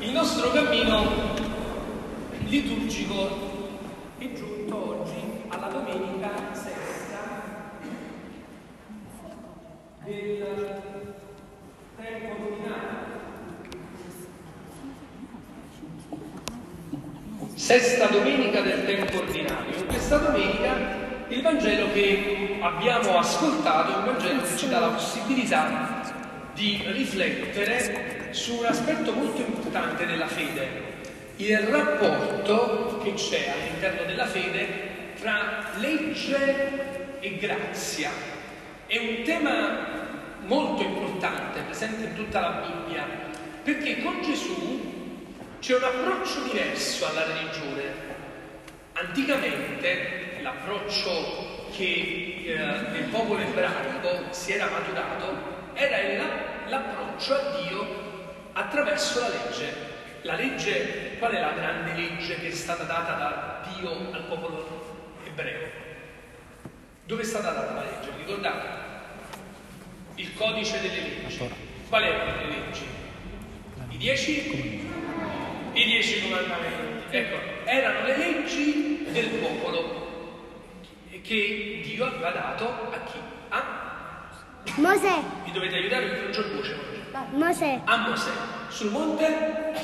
Il nostro cammino liturgico è giunto oggi alla domenica sesta del tempo ordinario. Sesta domenica del tempo ordinario. In questa domenica il Vangelo che abbiamo ascoltato è un Vangelo che ci dà la possibilità di riflettere su un aspetto molto importante della fede, il rapporto che c'è all'interno della fede tra legge e grazia. È un tema molto importante, presente in tutta la Bibbia, perché con Gesù c'è un approccio diverso alla religione. Anticamente l'approccio che eh, nel popolo ebraico si era maturato era l'approccio a Dio attraverso la legge. La legge, qual è la grande legge che è stata data da Dio al popolo ebreo? Dove è stata data la legge? Ricordate? Il codice delle leggi. Qual erano le leggi? I dieci? I dieci comandamenti. Ecco, erano le leggi del popolo che Dio aveva dato a chi? Mosè. Mi dovete aiutare perché non c'ho il voce oggi. Mosè. A Mosè. Sul monte?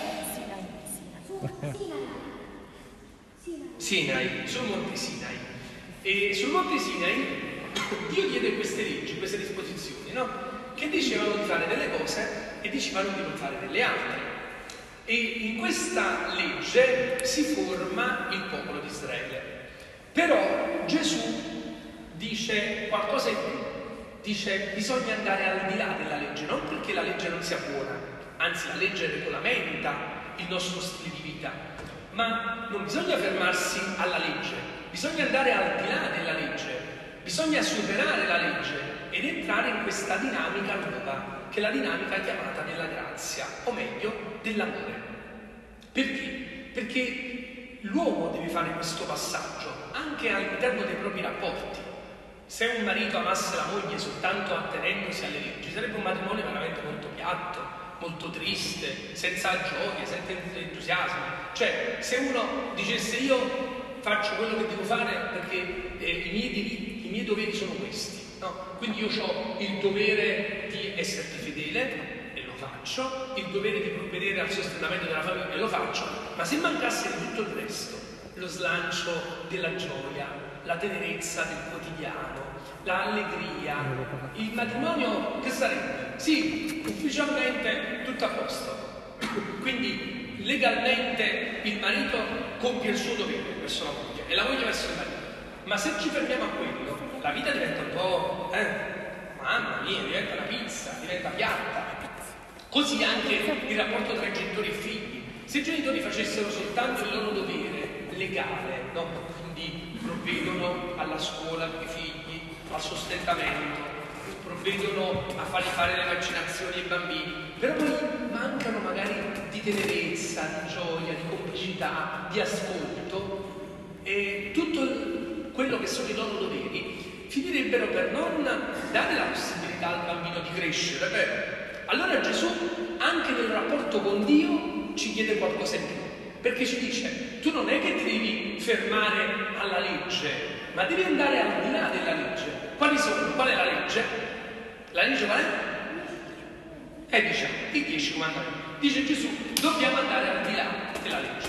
Sinai, sul monte Sinai. E sul monte Sinai Dio diede queste leggi, queste disposizioni, no? Che dicevano di fare delle cose e dicevano di non fare delle altre. E in questa legge si forma il popolo di Israele. Però Gesù dice qualcosa in più, dice bisogna andare al di là della legge, non perché la legge non sia buona, anzi la legge regolamenta il nostro stile di vita, ma non bisogna fermarsi alla legge, bisogna andare al di là della legge, bisogna superare la legge ed entrare in questa dinamica nuova, che è la dinamica chiamata della grazia, o meglio dell'amore. Perché? Perché l'uomo deve fare questo passaggio anche all'interno dei propri rapporti. Se un marito amasse la moglie soltanto attenendosi alle leggi, sarebbe un matrimonio veramente molto piatto, molto triste, senza gioia, senza entusiasmo. Cioè, se uno dicesse io faccio quello che devo fare perché eh, i, miei diritti, i miei doveri sono questi, no? quindi io ho il dovere di esserti fedele e lo faccio, il dovere di provvedere al sostentamento della famiglia e lo faccio, ma se mancasse tutto il resto, lo slancio della gioia, la tenerezza del quotidiano, l'allegria. Il matrimonio che sarebbe? Sì, ufficialmente tutto a posto. Quindi legalmente il marito compie il suo dovere verso la moglie e la moglie verso il marito. Ma se ci fermiamo a quello, la vita diventa un po', eh, mamma mia, diventa una pizza, diventa piatta. Così anche il rapporto tra genitori e figli. Se i genitori facessero soltanto il loro dovere, legale, no? quindi provvedono alla scuola dei figli, al sostentamento, provvedono a fargli fare le vaccinazioni ai bambini, però poi mancano magari di tenerezza, di gioia, di complicità, di ascolto e tutto quello che sono i loro doveri finirebbero per non dare la possibilità al bambino di crescere. Beh, allora Gesù anche nel rapporto con Dio ci chiede qualcosa in più perché ci dice, tu non è che ti devi fermare alla legge, ma devi andare al di là della legge. Quali sono? Qual è la legge? La legge qual è? E eh, diciamo, i dieci comandamenti. Dice Gesù, dobbiamo andare al di là della legge.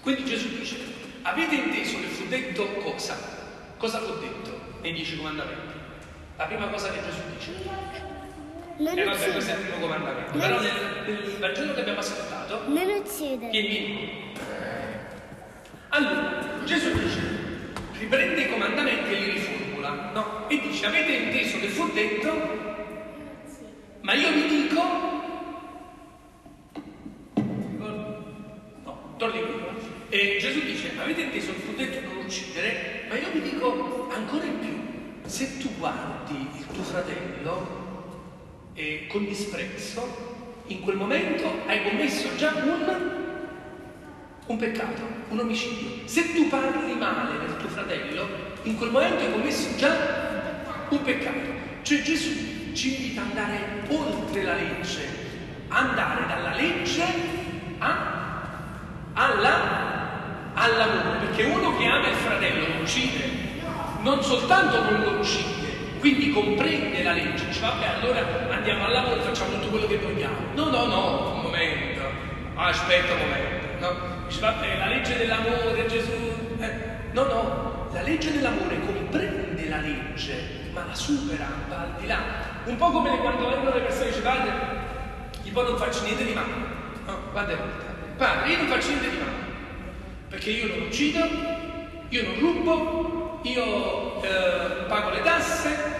Quindi Gesù dice, avete inteso che fu detto cosa? Cosa fu detto nei dieci comandamenti? La prima cosa che Gesù dice, e vabbè, questo è il primo comandamento. Però nel, nel Vangelo che abbiamo ascoltato. Non uccide. Vieni, vieni. Allora, Gesù dice, riprende i comandamenti e li riformula, no? E dice, avete inteso che fu detto, ma io vi dico, no, torni qui. E Gesù dice, avete inteso che fu detto non uccidere, ma io vi dico ancora in più, se tu guardi il tuo fratello eh, con disprezzo, in quel momento hai commesso già un, un, peccato, un omicidio. Se tu parli male del tuo fratello, in quel momento hai commesso già un peccato. Cioè Gesù ci invita ad andare oltre la legge, andare dalla legge a, alla, all'amore, perché uno che ama il fratello lo uccide, non soltanto non lo uccide, quindi comprende la legge, dice vabbè allora andiamo al lavoro e facciamo tutto quello che vogliamo. No, no, no, un momento, aspetta un momento, no? Dice vabbè la legge dell'amore, Gesù... Eh, no, no, la legge dell'amore comprende la legge, ma la supera, va al di là. Un po' come quando vengono le persone e dice padre, io non faccio niente di male. No, guarda, padre, io non faccio niente di male, perché io non uccido, io non rubo, io eh, pago le tasse,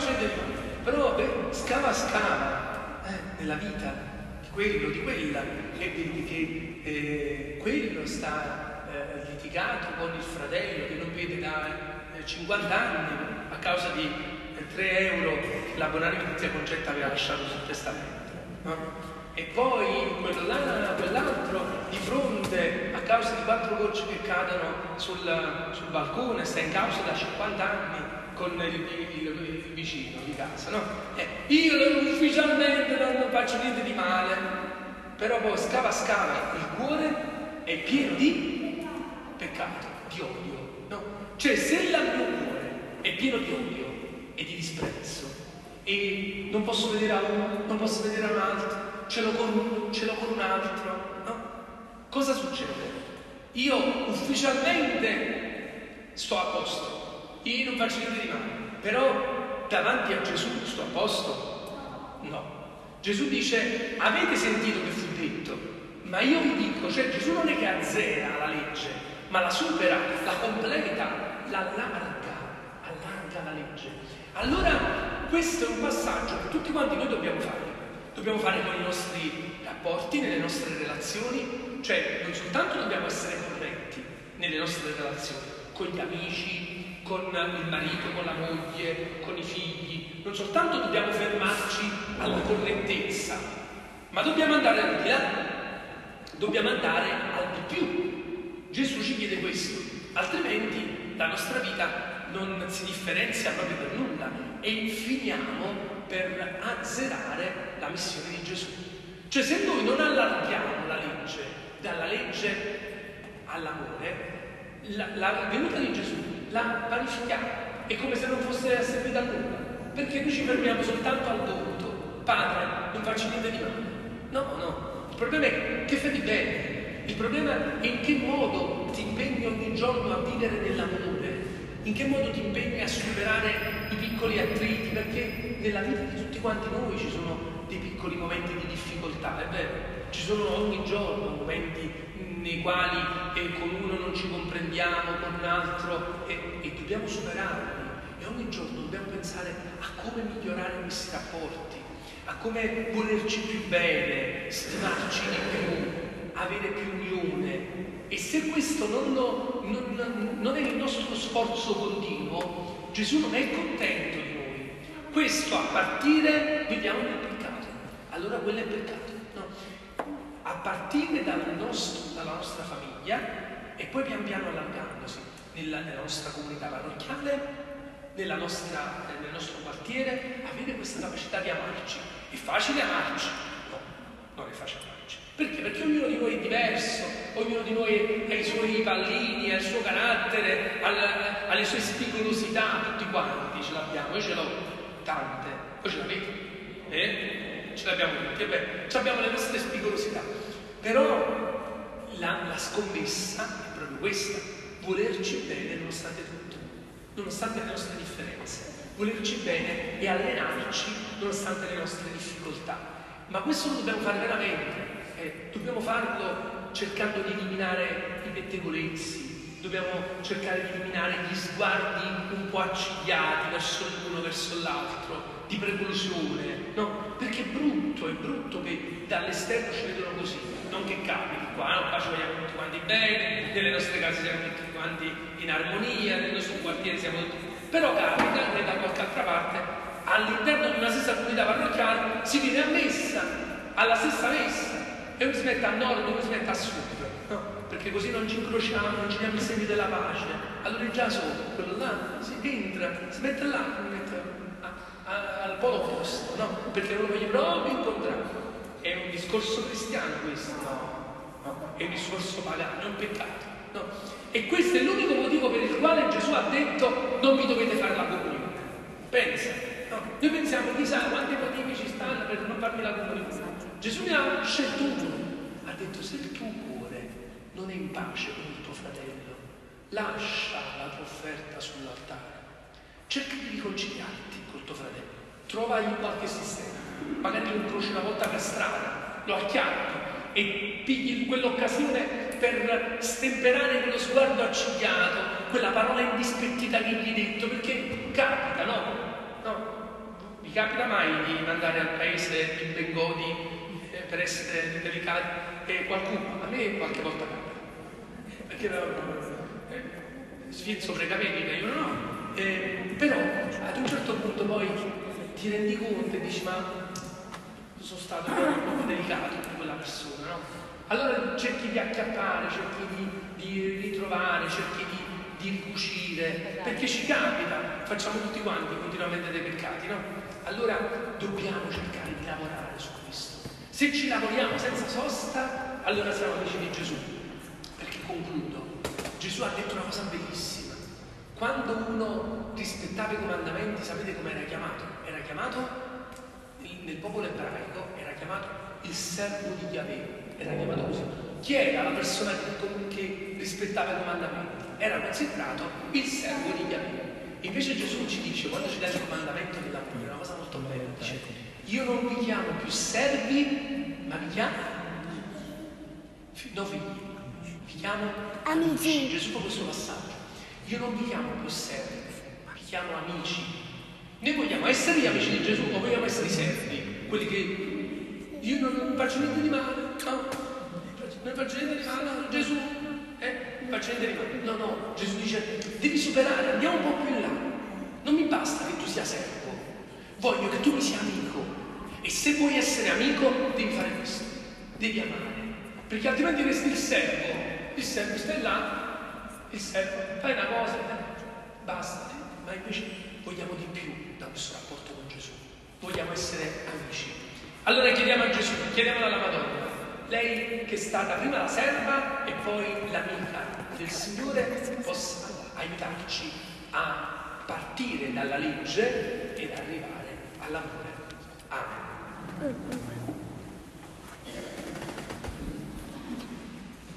faccio niente di male. Però beh, scava scava eh, nella vita di quello, di quella, e vedi che eh, quello sta eh, litigato con il fratello che non vede da 50 anni a causa di 3 euro che la Bonaventura Concetta aveva lasciato sul testamento. No? E poi quello là, causa di quattro gocce che cadono sul, sul balcone, sta in causa da 50 anni con il, il, il vicino di casa. No? Eh, io ufficialmente non faccio niente di male, però poi scava scava, il cuore è pieno di peccato, di odio. No? Cioè se il mio cuore è pieno di odio e di disprezzo e non posso vedere a uno, non posso vedere a un altro, ce l'ho con, ce l'ho con un altro, no? Cosa succede? Io ufficialmente sto a posto, io non faccio niente di male, però davanti a Gesù sto a posto? No. Gesù dice, avete sentito che fu detto, ma io vi dico, cioè Gesù non è che azzera la legge, ma la supera, la completa, la allarga, allarga la legge. Allora questo è un passaggio che tutti quanti noi dobbiamo fare. Dobbiamo fare con i nostri rapporti, nelle nostre relazioni, cioè non soltanto dobbiamo essere corretti nelle nostre relazioni, con gli amici, con il marito, con la moglie, con i figli, non soltanto dobbiamo fermarci alla correttezza, ma dobbiamo andare al di là, dobbiamo andare al di più. Gesù ci chiede questo, altrimenti la nostra vita non si differenzia proprio per nulla e finiamo per azzerare la missione di Gesù. Cioè se noi non allarghiamo la legge dalla legge all'amore, la, la venuta di Gesù la parifichiamo, è come se non fosse servita a nulla, perché noi ci fermiamo soltanto al dovuto. Padre, non faccio niente di male. No, no, il problema è che fai di bene, il problema è in che modo ti impegni ogni giorno a vivere nell'amore, in che modo ti impegni a superare i piccoli attriti, perché nella vita di tutti quanti noi ci sono dei piccoli momenti di difficoltà, è vero? Ci sono ogni giorno momenti nei quali eh, con uno non ci comprendiamo, con un altro e, e dobbiamo superarli. E ogni giorno dobbiamo pensare a come migliorare questi rapporti, a come volerci più bene, stimarci di più, avere più unione. E se questo non, lo, non, non è il nostro sforzo continuo, Gesù non è contento di noi. Questo a partire, vediamo nel peccato. Allora quello è peccato. Partire dal nostro, dalla nostra famiglia e poi pian piano allargandosi nella, nella nostra comunità parrocchiale, nella nostra, nel nostro quartiere, avere questa capacità di amarci. È facile amarci? No, non è facile amarci. Perché? Perché ognuno di noi è diverso, ognuno di noi ha i suoi pallini, ha il suo carattere, ha, ha le sue spigolosità, tutti quanti ce l'abbiamo, io ce l'ho tante, voi ce l'avete? Eh? Ce l'abbiamo tutti, beh, abbiamo le nostre spigolosità. Però la, la scommessa è proprio questa, volerci bene nonostante tutto, nonostante le nostre differenze, volerci bene e allenarci nonostante le nostre difficoltà. Ma questo lo dobbiamo fare veramente, eh, dobbiamo farlo cercando di eliminare i pettegolezzi, dobbiamo cercare di eliminare gli sguardi un po' accigliati verso l'uno, verso l'altro, di preclusione, no? Perché è brutto, è brutto che dall'esterno ci vedono così, non che capiti qua, no? qua ci vogliamo tutti quanti bene, nelle nostre case siamo tutti quanti in armonia, nel nostro quartiere siamo tutti... Però capita che da qualche altra parte, all'interno di una stessa comunità parrocchiale, si viene a messa, alla stessa messa, e uno si mette a nord uno si mette a sud? Perché così non ci incrociamo, non ci diamo i segni della pace. Allora è già sopra, quello là, si entra, si mette là, si mette a, a, al polo opposto, no? Perché non lo voglio proprio incontrare. È un discorso cristiano questo, no? è un discorso pagano, è un peccato. No? E questo è l'unico motivo per il quale Gesù ha detto non vi dovete fare la comunione. Pensa, no? Noi pensiamo chissà quanti motivi ci stanno per non farmi la comunione. Gesù ne ha scelto uno. Ha detto se il tuo cuore non è in pace con il tuo fratello, lascia la tua offerta sull'altare. Cerca di riconciliarti col tuo fratello. Trovagli qualche sistema. Magari lo incroci una volta per strada, lo acchiappi e pigli quell'occasione per stemperare quello sguardo accigliato, quella parola indispettita che gli hai detto, perché capita, no? no? Vi capita mai di mandare al paese in Bengodi eh, per essere delicati e qualcuno? A me qualche volta capita, perché eh, sfizzo precavedica, io no. Eh, però ad un certo punto poi ti rendi conto e dici ma sono stato un po' delicato con quella persona, no? Allora cerchi di acchiappare, cerchi di, di ritrovare, cerchi di, di ricucire, perché ci capita, facciamo tutti quanti continuamente dei peccati, no? Allora dobbiamo cercare di lavorare su questo. Se ci lavoriamo senza sosta, allora siamo amici di Gesù. Concludo, Gesù ha detto una cosa bellissima. Quando uno rispettava i comandamenti, sapete come era chiamato? Era chiamato nel popolo ebraico era chiamato il servo di Yahweh, era chiamato così. Chi era la persona che, che rispettava i comandamenti? Era considerato il servo di Yahweh. Invece Gesù ci dice, quando ci dà il comandamento dell'amore, una cosa molto bella, dice, io non vi chiamo più servi, ma vi chiamo, no figli, vi chiamo amici. Gesù fa questo passaggio. Io non vi chiamo più servi, ma vi chiamo amici. Noi vogliamo essere gli amici di Gesù o vogliamo essere i servi? Quelli che io non faccio niente di male, no? Non faccio niente di male, Gesù, eh? Faccio niente di male. No, no, Gesù dice, devi superare, andiamo un po' più in là. Non mi basta che tu sia servo, voglio che tu mi sia amico. E se vuoi essere amico, devi fare questo, devi amare. Perché altrimenti resti il servo. Il servo là, il servo, fai una cosa, basta. Ma invece vogliamo di più da questo rapporto con Gesù. Vogliamo essere amici. Allora chiediamo a Gesù, chiediamo alla Madonna, lei che è stata prima la serva e poi l'amica del Signore, possa aiutarci a partire dalla legge ed arrivare all'amore. Amen.